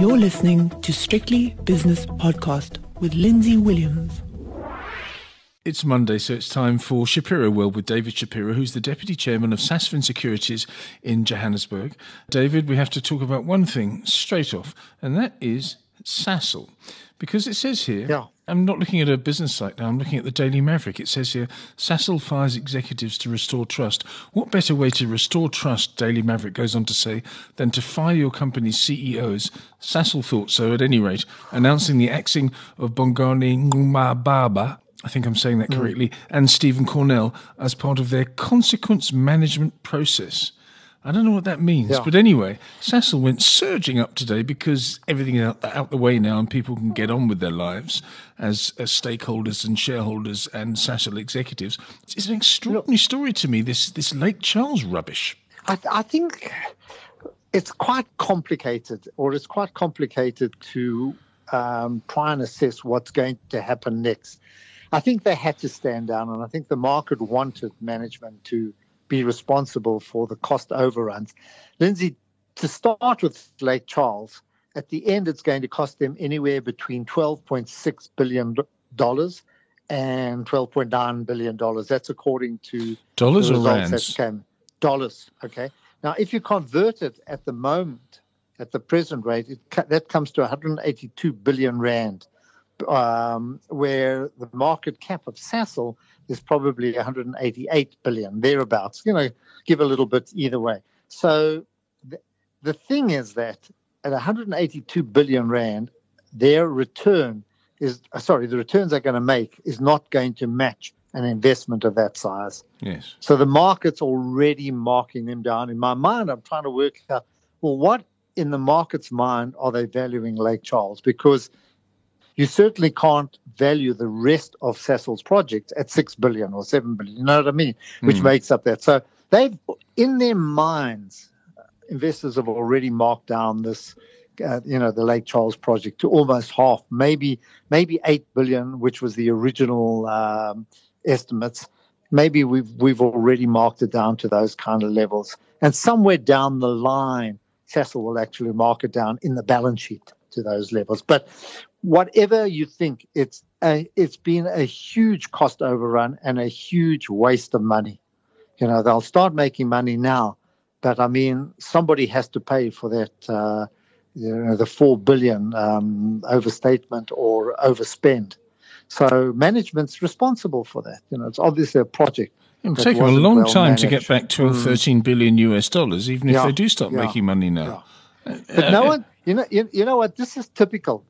You're listening to Strictly Business Podcast with Lindsay Williams. It's Monday, so it's time for Shapiro World with David Shapiro, who's the Deputy Chairman of Sasfin Securities in Johannesburg. David, we have to talk about one thing straight off, and that is Sasol. Because it says here, Yeah. I'm not looking at a business site now, I'm looking at the Daily Maverick. It says here, Sasol fires executives to restore trust. What better way to restore trust, Daily Maverick goes on to say, than to fire your company's CEOs? Sasol thought so, at any rate, announcing the axing of Bongani Nqwababa. I think I'm saying that mm. correctly, and Stephen Cornell as part of their consequence management process. I don't know what that means, Yeah. but anyway, Sasol went surging up today because everything is out, out the way now and people can get on with their lives as, as stakeholders and shareholders and Sasol executives. It's an extraordinary story to me, this, this Lake Charles rubbish. I, I think it's quite complicated, or it's quite complicated to um, try and assess what's going to happen next. I think they had to stand down, and I think the market wanted management to be responsible for the cost overruns. Lindsay, to start with Lake Charles, at the end, it's going to cost them anywhere between $12.6 billion and $12.9 billion. That's according to Dollars the or rands? that came dollars. Okay. Now, if you convert it at the moment, at the present rate, it, that comes to 182 billion rand, um, where the market cap of Sasol is probably 188 billion, thereabouts. You know, give a little bit either way. So the, the thing is that at 182 billion rand, their return is uh, sorry, the returns they're going to make is not going to match an investment of that size. Yes. So the market's already marking them down. In my mind, I'm trying to work out, well, what in the market's mind are they valuing Lake Charles? Because you certainly can't value the rest of Sasol's projects at six billion or seven billion. You know what I mean? Which Mm. makes up that. So they've, in their minds, investors have already marked down this, uh, you know, the Lake Charles project to almost half, maybe maybe eight billion, which was the original um, estimates. Maybe we've we've already marked it down to those kind of levels, and somewhere down the line, Sasol will actually mark it down in the balance sheet to those levels. But whatever you think, it's a, it's been a huge cost overrun and a huge waste of money. You know, they'll start making money now, but I mean, somebody has to pay for that. Uh, you know, the four billion um, overstatement or overspend. So management's responsible for that. You know, it's obviously a project. It'll take them a long well time to get back 12, Mm. 13 billion US dollars, even if they do start yeah, making money now. But no one, you know, you, you know what? This is typical.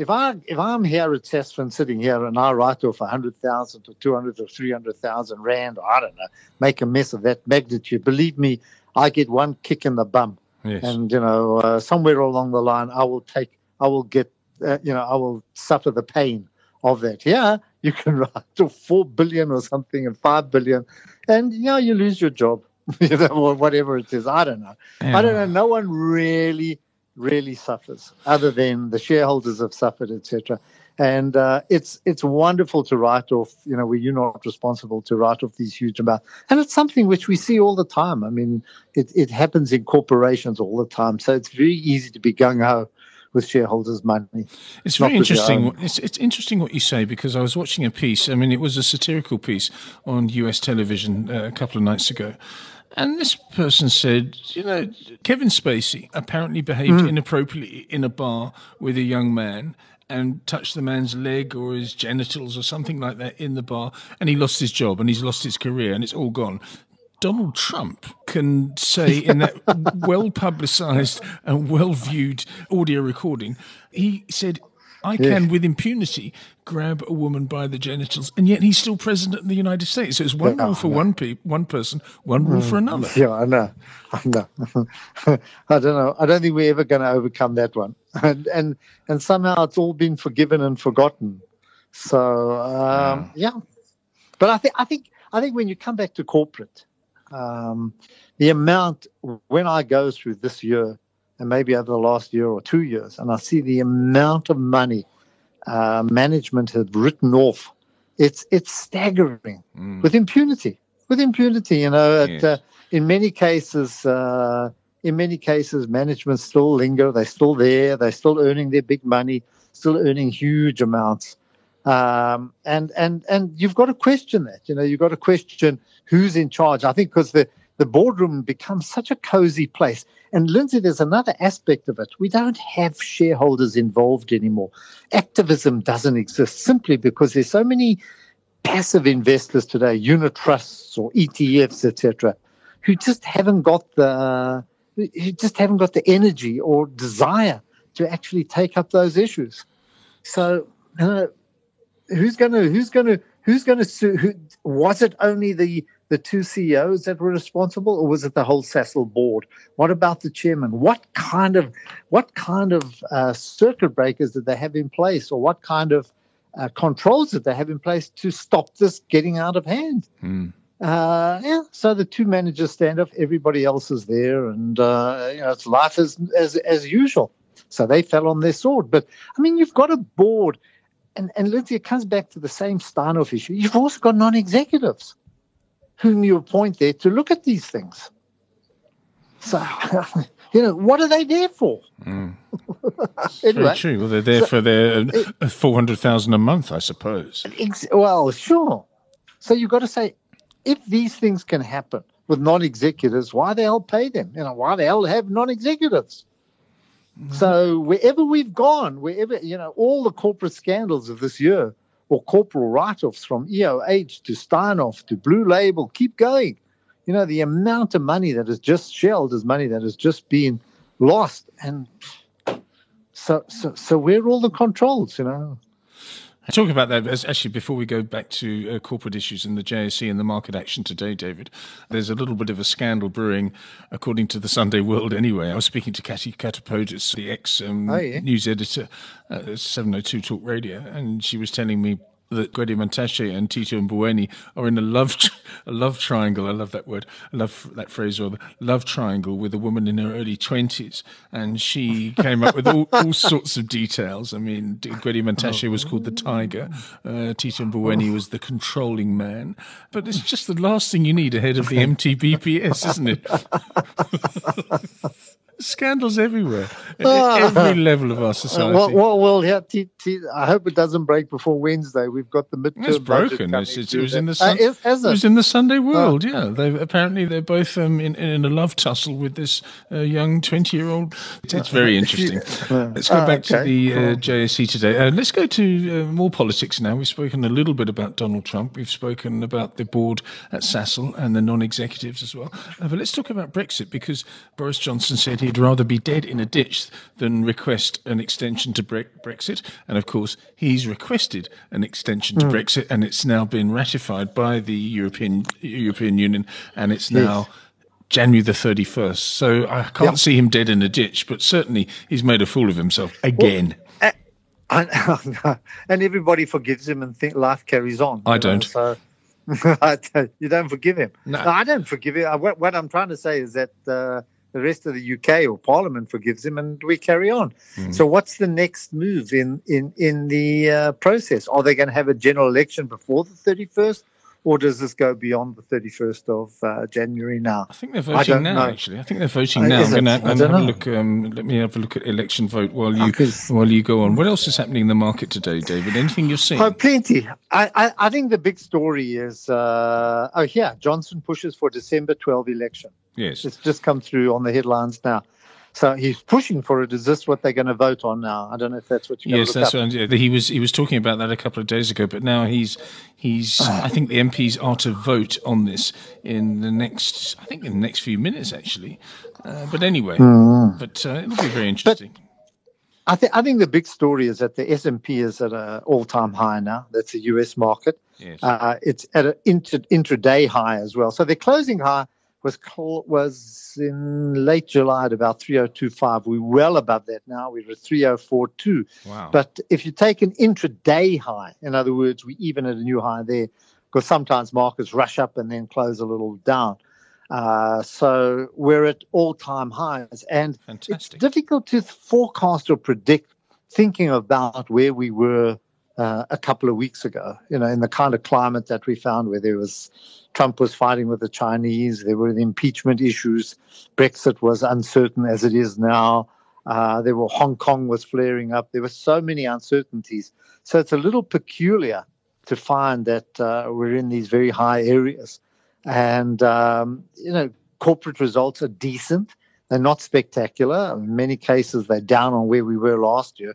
If I if I'm here at Sasfin sitting here and I write off a hundred thousand or two hundred or three hundred thousand rand, or I don't know, make a mess of that magnitude. Believe me, I get one kick in the bum, Yes. and you know, uh, somewhere along the line, I will take, I will get, uh, you know, I will suffer the pain of that. Yeah, you can write off four billion or something and five billion, and yeah, you lose your job, you know, or whatever it is. I don't know. I don't know. No one really, really suffers, other than the shareholders have suffered, etc. And uh, it's it's wonderful to write off. You know, where you're not responsible to write off these huge amounts, and it's something which we see all the time. I mean, it it happens in corporations all the time. So it's very easy to be gung ho with shareholders' money. It's very interesting. It's, it's interesting what you say because I was watching a piece. I mean, it was a satirical piece on US television uh, a couple of nights ago. And this person said, you know, Kevin Spacey apparently behaved Hmm. inappropriately in a bar with a young man and touched the man's leg or his genitals or something like that in the bar. And he lost his job and he's lost his career and it's all gone. Donald Trump can say in that well publicized and well viewed audio recording, he said, I can with impunity grab a woman by the genitals, and yet he's still president of the United States. So it's one Yeah, rule for yeah. one pe- one person, one rule for another. Yeah, I know. I know. I don't know. I don't think we're ever going to overcome that one. And and and somehow it's all been forgiven and forgotten. So um, yeah. But I think I think I think when you come back to corporate, um, the amount when I go through this year and maybe over the last year or two years, and I see the amount of money uh, management have written off, it's it's staggering Mm. with impunity. With impunity, you know, Yes. uh, in many cases, uh, in many cases, management still linger. They're still there. They're still earning their big money, still earning huge amounts. Um, and and and you've got to question that. You know, you've got to question who's in charge. I think because the the boardroom becomes such a cozy place. And Lindsay, there's another aspect of it. We don't have shareholders involved anymore. Activism doesn't exist simply because there's so many passive investors today, unit trusts or ETFs, etc., who just haven't got the who just haven't got the energy or desire to actually take up those issues. So, uh, who's going to who's going to who's going to sue? Who, was it only the the two CEOs that were responsible, or was it the whole Sasol board? What about the chairman? What kind of what kind of uh, circuit breakers did they have in place, or what kind of uh, controls did they have in place to stop this getting out of hand? Mm. Uh, yeah, so the two managers stand up, everybody else is there, and uh, you know it's life as as as usual. So they fell on their sword. But I mean, you've got a board, and and Lindsay, it comes back to the same Steinhoff issue. You've also got non-executives whom you appoint there to look at these things. So, you know, what are they there for? Mm. anyway, Very true. Well, they're there so, for their uh, four hundred thousand a month, I suppose. Ex- well, sure. So you've got to say, if these things can happen with non-executives, why the hell pay them? You know, why the hell have non-executives? Mm-hmm. So wherever we've gone, wherever you know, all the corporate scandals of this year, or corporal write-offs from EOH to Steinhoff to Blue Label, keep going. You know, the amount of money that is just shelled is money that has just been lost, and so so so where are all the controls? You know. Talking about that, actually, before we go back to uh, corporate issues and the JSE and the market action today, David, there's a little bit of a scandal brewing, according to the Sunday World. Anyway, I was speaking to Katy Katopodis, the ex um, oh, yeah. news editor at 702 Talk Radio, and she was telling me that Gwede Mantashe and Tito Mboweni are in a love a love triangle. I love that word. I love that phrase, or the love triangle with a woman in her early twenties, and she came up with all, all, sorts of details. I mean, Gwede Mantashe was called the tiger. Uh, Tito Mboweni was the controlling man. But it's just the last thing you need ahead of the MTBPS, isn't it? Scandals everywhere, at ah. every level of our society. well, well, well yeah, t- t- I hope it doesn't break before Wednesday. We've got the midterm. It's broken. It's, it's, it was in the sun- uh, it, it? was in the Sunday ah. World. yeah, they apparently they're both um, in, in a love tussle with this uh, young twenty-year-old. It's very interesting. Let's go ah, back okay. to the uh, JSE today. Uh, let's go to uh, more politics now. We've spoken a little bit about Donald Trump. We've spoken about the board at Sasol and the non-executives as well. Uh, but let's talk about Brexit because Boris Johnson said he he'd rather be dead in a ditch than request an extension to Brexit. And of course, he's requested an extension to mm. Brexit, and it's now been ratified by the European European Union, and it's now. Yes. January the 31st. So I can't yep. see him dead in a ditch, but certainly he's made a fool of himself again. Well, uh, and everybody forgives him and think life carries on. I don't. Know, so you don't forgive him. No. no. I don't forgive him. What, what, I'm trying to say is that uh, the rest of the UK or Parliament forgives him, and we carry on. Mm. So, what's the next move in in in the uh, process? Are they going to have a general election before the thirty first? Or does this go beyond the 31st of uh, January now? I think they're voting now, know. actually. I think they're voting uh, now. I'm going to have a look. Um, let me have a look at election vote while you while you go on. What else is happening in the market today, David? Anything you're seeing? Oh, plenty. I, I, I think the big story is uh, oh yeah, Johnson pushes for December 12 election. Yes, it's just come through on the headlines now. So he's pushing for it. Is this what they're going to vote on now? I don't know if that's what you're. Yes, that's what he was. He was talking about that a couple of days ago, but now he's he's. I think the MPs are to vote on this in the next. I think in the next few minutes, actually. Uh, but anyway, mm. but uh, it'll be very interesting. But I think I think the big story is that the S and P is at an all-time high now. That's the U.S. market. Yes. Uh, it's at an inter, intraday high as well. So they're closing high was was in late July at about 3025. We're well above that now. We're at 3042. Wow. But if you take an intraday high, in other words, we even at a new high there, because sometimes markets rush up and then close a little down. Uh, so we're at all-time highs, and Fantastic. it's difficult to forecast or predict. Thinking about where we were uh, a couple of weeks ago. You know, in the kind of climate that we found, where there was Trump was fighting with the Chinese, there were the impeachment issues, Brexit was uncertain as it is now. Uh, there were Hong Kong was flaring up. There were so many uncertainties. So it's a little peculiar to find that uh, we're in these very high areas, and um, you know, corporate results are decent. They're not spectacular. In many cases, they're down on where we were last year,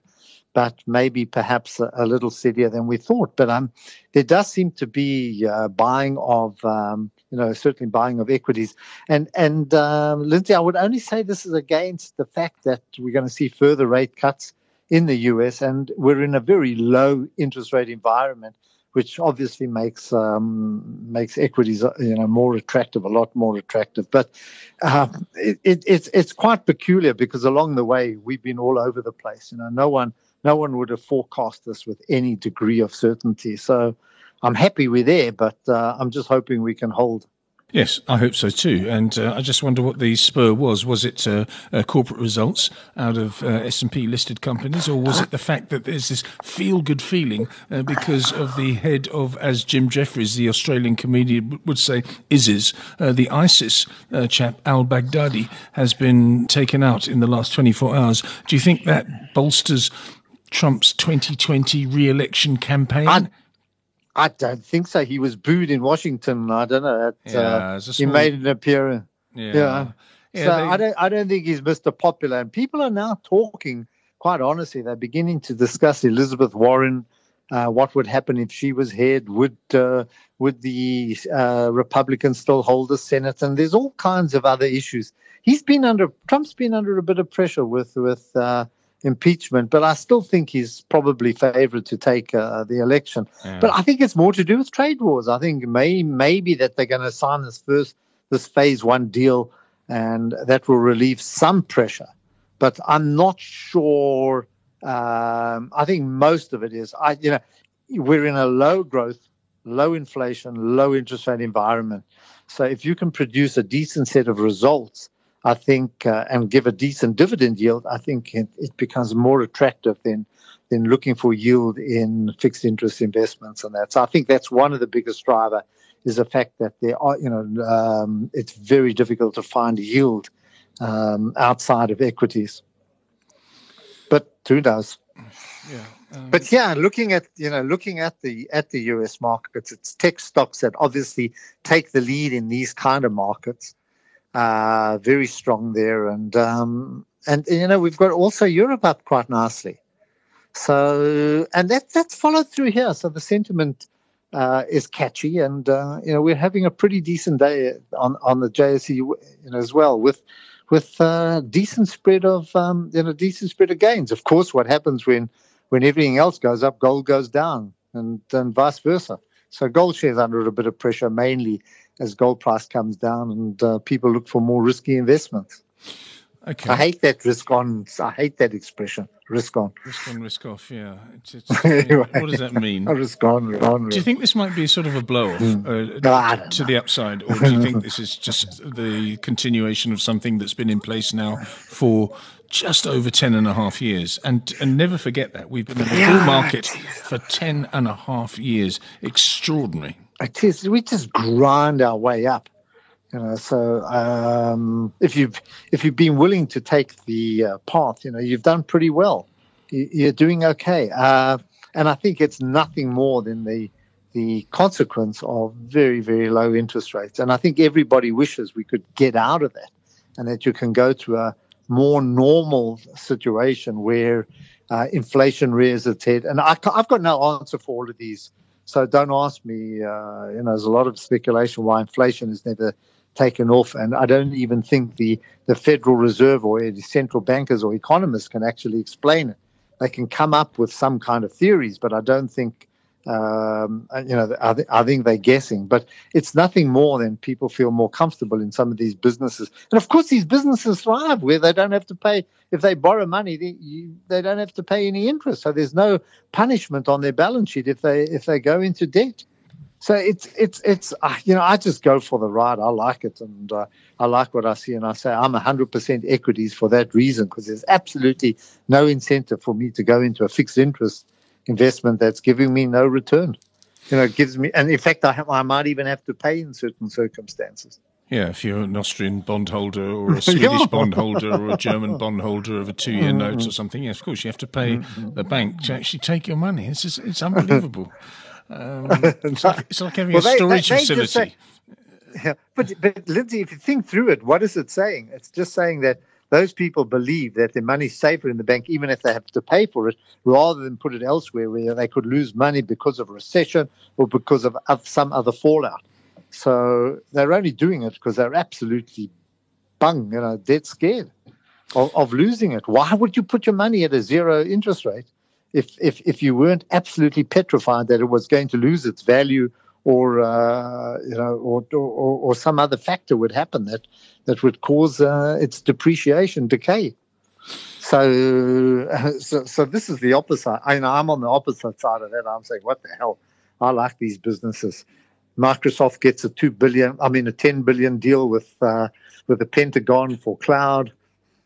but maybe perhaps a, a little steadier than we thought. But um, there does seem to be uh, buying of, um, you know, certainly buying of equities. And and um, Lindsay, I would only say this is against the fact that we're going to see further rate cuts in the US, and we're in a very low interest rate environment which obviously makes um, makes equities uh, you know more attractive, a lot more attractive. But uh, it, it, it's it's quite peculiar because along the way we've been all over the place. You know, no one no one would have forecast this with any degree of certainty. So I'm happy we're there, but uh, I'm just hoping we can hold Yes, I hope so too. And uh, I just wonder what the spur was. Was it uh, uh, corporate results out of uh, S&P listed companies, or was it the fact that there's this feel-good feeling uh, because of the head of, as Jim Jefferies, the Australian comedian would say, ISIS, uh, the ISIS chap al-Baghdadi has been taken out in the last 24 hours. Do you think that bolsters Trump's 2020 re-election campaign? I- I don't think so. He was booed in Washington. I don't know. At, yeah, uh, small... He made an appearance. Yeah. yeah. yeah so they... I don't. I don't think he's Mr. Popular. And people are now talking. Quite honestly, they're beginning to discuss Elizabeth Warren. Uh, what would happen if she was head? Would uh, would the uh, Republicans still hold the Senate? And there's all kinds of other issues. He's been under Trump's been under a bit of pressure with with uh, impeachment, but I still think he's probably favored to take uh, the election. Yeah. But I think it's more to do with trade wars. I think may, maybe that they're going to sign this first this phase one deal, and that will relieve some pressure. But I'm not sure. Um, I think most of it is. I you know we're in a low growth, low inflation, low interest rate environment. So if you can produce a decent set of results I think, uh, and give a decent dividend yield, I think it, it, becomes more attractive than than looking for yield in fixed interest investments and that. So I think that's one of the biggest driver is the fact that there are, you know, um, it's very difficult to find yield um, outside of equities. But who knows? Yeah. Um, but yeah, looking at you know looking at the at the U.S. markets, it's tech stocks that obviously take the lead in these kind of markets uh, very strong there, and um, and you know we've got also Europe up quite nicely. So and that that's followed through here. So the sentiment uh, is catchy, and uh, you know we're having a pretty decent day on on the JSE you know as well with with uh, decent spread of um, you know decent spread of gains. Of course, what happens when when everything else goes up, gold goes down, and and vice versa. So gold shares under a bit of pressure, mainly as gold price comes down and uh, people look for more risky investments. Okay. I hate that risk on. I hate that expression. Risk on. Risk on, risk off. Yeah. It's, it's, anyway, what does that mean? risk on, risk on. Do you think this might be sort of a blow off mm. uh, no, to know. the upside, or do you think this is just the continuation of something that's been in place now for just over 10 and a half years. And, and never forget that. We've been in the bull market for 10 and a half years. Extraordinary. It is. We just grind our way up. You know, so um, if you've if you've been willing to take the uh, path, you know, you've done pretty well. You're doing okay, uh, and I think it's nothing more than the the consequence of very very low interest rates. And I think everybody wishes we could get out of that, and that you can go to a more normal situation where uh, inflation rears its head. And I, have got no answer for all of these. So don't ask me. Uh, you know, there's a lot of speculation why inflation has never taken off, and I don't even think the the Federal Reserve or the central bankers or economists can actually explain it. They can come up with some kind of theories, but I don't think um, you know, I, th- I, think they're guessing, but it's nothing more than people feel more comfortable in some of these businesses. And of course, these businesses thrive where they don't have to pay, if they borrow money, they, you, they don't have to pay any interest. So there's no punishment on their balance sheet if they, if they go into debt. So it's, it's, it's, uh, you know, I just go for the ride. I like it. And uh, I like what I see. And I say I'm 100% equities for that reason, because there's absolutely no incentive for me to go into a fixed interest investment that's giving me no return. You know, it gives me, and in fact, I, have, I might even have to pay in certain circumstances. Yeah, if you're an Austrian bondholder or a Swedish bondholder or a German bondholder of a two-year mm-hmm. note or something, yes, of course you have to pay mm-hmm. the bank to actually take your money. It's just, it's unbelievable. Um, it's, like, it's, like, having well, a storage they, they facility. Say, yeah, but but Lindsay, if you think through it, what is it saying? It's just saying that those people believe that their money's safer in the bank, even if they have to pay for it, rather than put it elsewhere where they could lose money because of recession or because of, of some other fallout. So they're only doing it because they're absolutely bung, you know, dead scared of, of losing it. Why would you put your money at a zero interest rate if, if, if you weren't absolutely petrified that it was going to lose its value or uh, you know, or, or, or some other factor would happen that that would cause uh, its depreciation, decay. So, so, so this is the opposite. I I'm on the opposite side of that. I'm saying, what the hell? I like these businesses. Microsoft gets a two billion, I mean a ten billion deal with uh, with the Pentagon for cloud.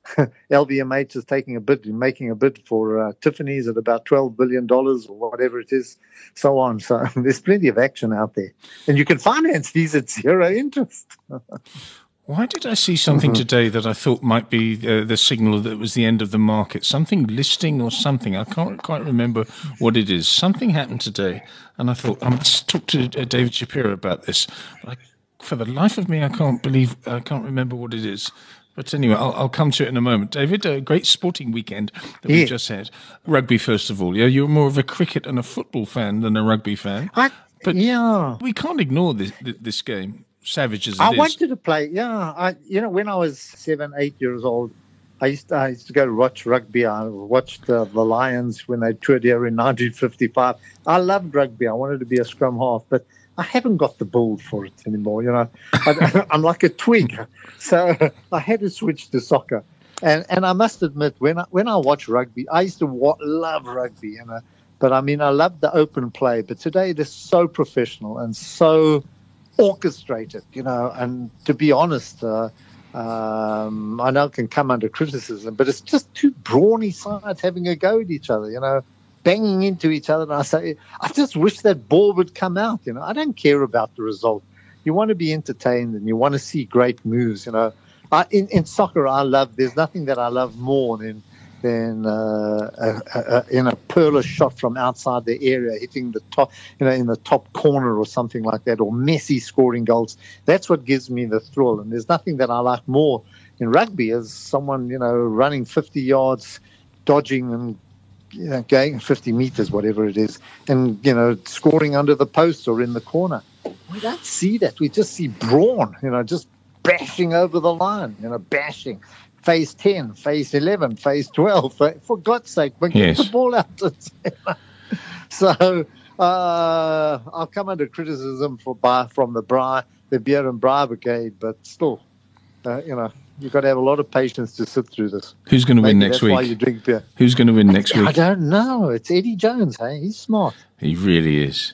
LVMH is taking a bid, making a bid for uh, Tiffany's at about twelve billion dollars or whatever it is, so on. So there's plenty of action out there, and you can finance these at zero interest. Why did I see something mm-hmm. today that I thought might be uh, the signal that it was the end of the market? Something listing or something. I can't quite remember what it is. Something happened today, and I thought I must talk to uh, David Shapiro about this. I, for the life of me, I can't believe I can't remember what it is. But anyway, I'll, I'll come to it in a moment. David, a great sporting weekend that yeah. we just had. Rugby, first of all. Yeah, you're more of a cricket and a football fan than a rugby fan. I, but yeah, we can't ignore this this game savage as it I is. wanted to play. Yeah, I you know when I was seven, eight years old, I used to, I used to go to watch rugby. I watched uh, the Lions when they toured here in 1955. I loved rugby. I wanted to be a scrum half, but I haven't got the build for it anymore. You know, I, am like a twig, so I had to switch to soccer. And and I must admit, when I when I watch rugby, I used to wa- love rugby, you know. But I mean, I love the open play. But today it is so professional and so orchestrated, you know. And to be honest, uh, um, I know it can come under criticism, but it's just two brawny sides having a go at each other, you know, banging into each other. And I say, I just wish that ball would come out, you know. I don't care about the result. You want to be entertained and you want to see great moves, you know. I, in, in soccer, I love, there's nothing that I love more than than uh, a, a, in a peerless shot from outside the area, hitting the top, you know, in the top corner or something like that, or Messi scoring goals. That's what gives me the thrill. And there's nothing that I like more in rugby as someone, you know, running 50 yards, dodging and you know, going 50 meters, whatever it is, and you know, scoring under the post or in the corner. We don't see that. We just see brawn, you know, just bashing over the line, you know, bashing phase 10, phase 11, phase 12. For, for God's sake, but yes. get the ball out. so uh, I'll come under criticism for by, from the Braai, the beer and Braai brigade, but still, uh, you know, you've got to have a lot of patience to sit through this. Who's going to win next week? Why you drink beer? Who's going to win next week? I don't know. It's Eddie Jones. Hey, he's smart. He really is.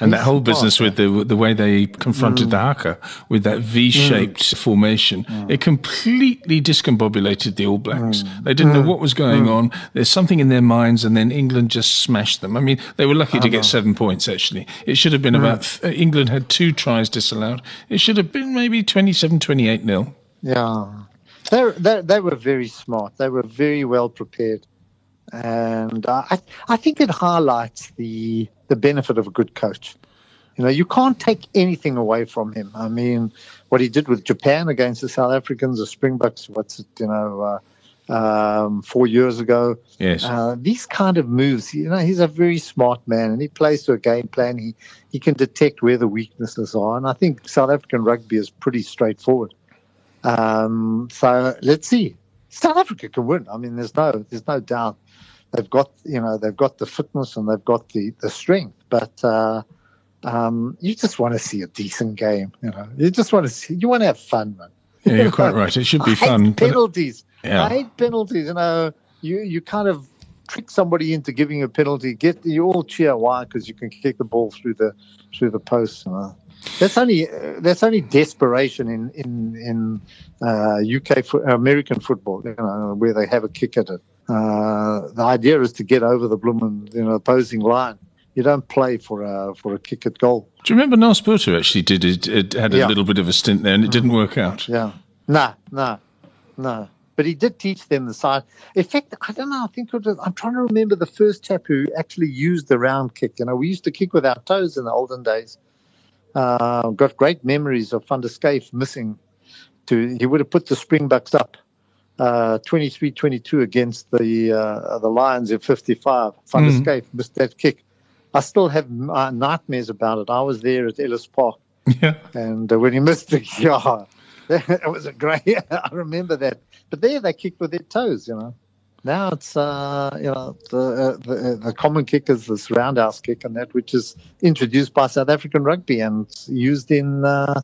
And that whole business with the the way they confronted mm. the haka with that V-shaped mm. formation, mm. it completely discombobulated the All Blacks. Mm. They didn't know mm. what was going mm. on. There's something in their minds, and then England just smashed them. I mean, they were lucky to get seven points. Actually, it should have been about. Uh, England had two tries disallowed. It should have been maybe 27, 28 nil. Yeah, they they they were very smart. They were very well prepared and I I think it highlights the the benefit of a good coach. You know, you can't take anything away from him. I mean, what he did with Japan against the South Africans, the Springboks, what's it, you know, uh, um, four years ago. Yes. Uh, these kind of moves, you know, he's a very smart man and he plays to a game plan. He, he can detect where the weaknesses are. And I think South African rugby is pretty straightforward. Um, so let's see. South Africa can win. I mean, there's no, there's no doubt they've got you know they've got the fitness and they've got the the strength, but uh, um, you just want to see a decent game. You know, you just want to see you want to have fun, man. Yeah, you're quite right. It should be fun. penalties. Yeah. I hate penalties. You know, you you kind of trick somebody into giving a penalty. Get you all cheer why because you can kick the ball through the through the post. You know? That's only uh, that's only desperation in in in uh, UK American football, you know, where they have a kick at it. Uh, the idea is to get over the blooming, you know, opposing line. You don't play for a for a kick at goal. Do you remember Botha actually did it, it had a Yeah. little bit of a stint there and it didn't work out. Yeah. No, no, no. But he did teach them the side. In fact, I don't know. I think it was, I'm trying to remember the first chap who actually used the round kick. You know, we used to kick with our toes in the olden days. Uh, got great memories of Van der Schyff missing. To he would have put the Springboks up, uh, 23-22 against the uh, the Lions in 55. Van der Mm. Missed that kick. I still have uh, nightmares about it. I was there at Ellis Park. Yeah. And uh, when he missed the yeah, it was a great. I remember that. But there they kicked with their toes, you know. Now it's uh, you know the, uh, the uh, the common kick is this roundhouse kick, and that which is introduced by South African rugby and used in uh,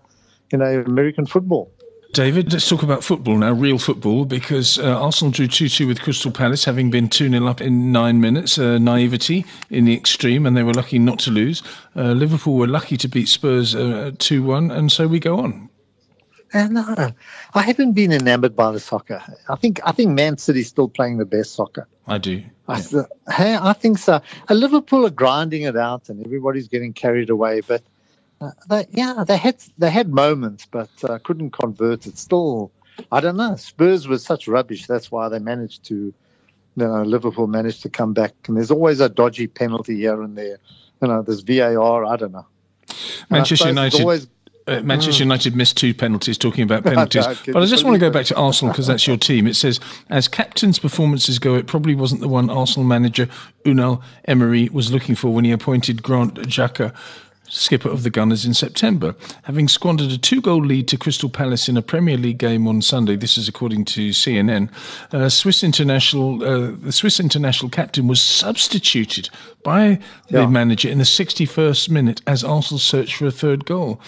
you know American football. David, let's talk about football now, real football, because uh, Arsenal drew 2 2 with Crystal Palace, having been 2 0 up in nine minutes. Uh, naivety in the extreme, and they were lucky not to lose. Uh, Liverpool were lucky to beat Spurs 2 1, and so we go on. And uh, I haven't been enamored by the soccer. I think I think Man City's still playing the best soccer. I do. I, hey, I think so. Liverpool are grinding it out, and everybody's getting carried away. But uh, they, yeah, they had they had moments, but uh, couldn't convert it. Still, I don't know. Spurs was such rubbish. That's why they managed to, you know, Liverpool managed to come back. And there's always a dodgy penalty here and there. You know, there's VAR. I don't know. Manchester United. Always, Uh, Manchester United missed two penalties, talking about penalties. But I just want to go back to Arsenal because that's your team. It says, as captain's performances go, it probably wasn't the one Arsenal manager Unai Emery was looking for when he appointed Granit Xhaka skipper of the Gunners in September. Having squandered a two goal lead to Crystal Palace in a Premier League game on Sunday, this is according to CNN, uh, Swiss international, uh, the Swiss international captain was substituted by the Yeah. manager in the 61st minute as Arsenal searched for a third goal.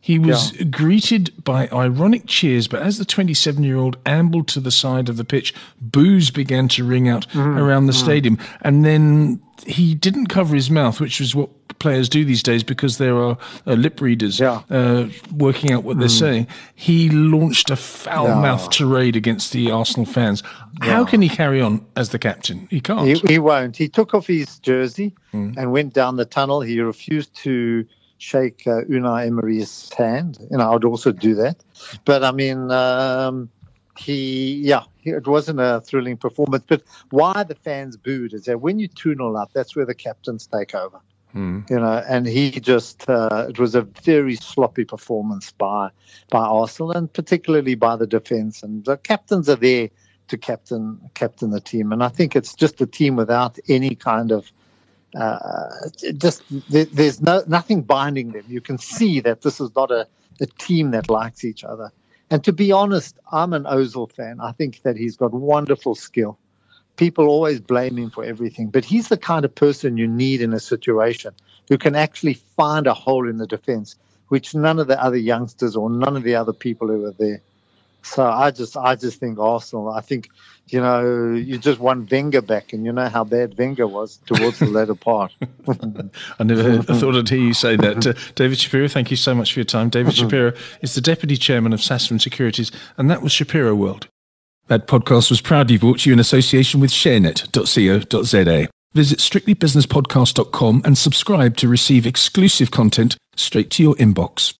He was greeted by ironic cheers, but as the 27 year old ambled to the side of the pitch, boos began to ring out Mm-hmm. around the stadium. And then he didn't cover his mouth, which is what players do these days because there are uh, lip readers Yeah. uh, working out what they're saying. He launched a foul Yeah. mouthed tirade against the Arsenal fans. How can he carry on as the captain? He can't. He, he won't. He took off his jersey and went down the tunnel. He refused to shake uh, Unai Emery's hand. You know, I'd also do that. But I mean, um, he, yeah, he, it wasn't a thrilling performance. But why the fans booed is that when you 2 0 up, that's where the captains take over. You know, and he just, uh, it was a very sloppy performance by, by Arsenal and particularly by the defense. And the captains are there to captain captain the team. And I think it's just a team without any kind of uh, just there, there's no nothing binding them. You can see that this is not a, a team that likes each other. And to be honest, I'm an Ozil fan. I think that he's got wonderful skill. People always blame him for everything, but he's the kind of person you need in a situation who can actually find a hole in the defense, which none of the other youngsters or none of the other people who are there. So I just, I just think Arsenal. I think, you know, you just want Wenger back, and you know how bad Wenger was towards the latter part. I never thought I'd hear you say that. Uh, David Shapiro, thank you so much for your time. David Shapiro is the Deputy Chairman of Sasfin Securities, and that was Shapiro World. That podcast was proudly brought to you in association with sharenet.co.za. Visit strictlybusinesspodcast.com and subscribe to receive exclusive content straight to your inbox.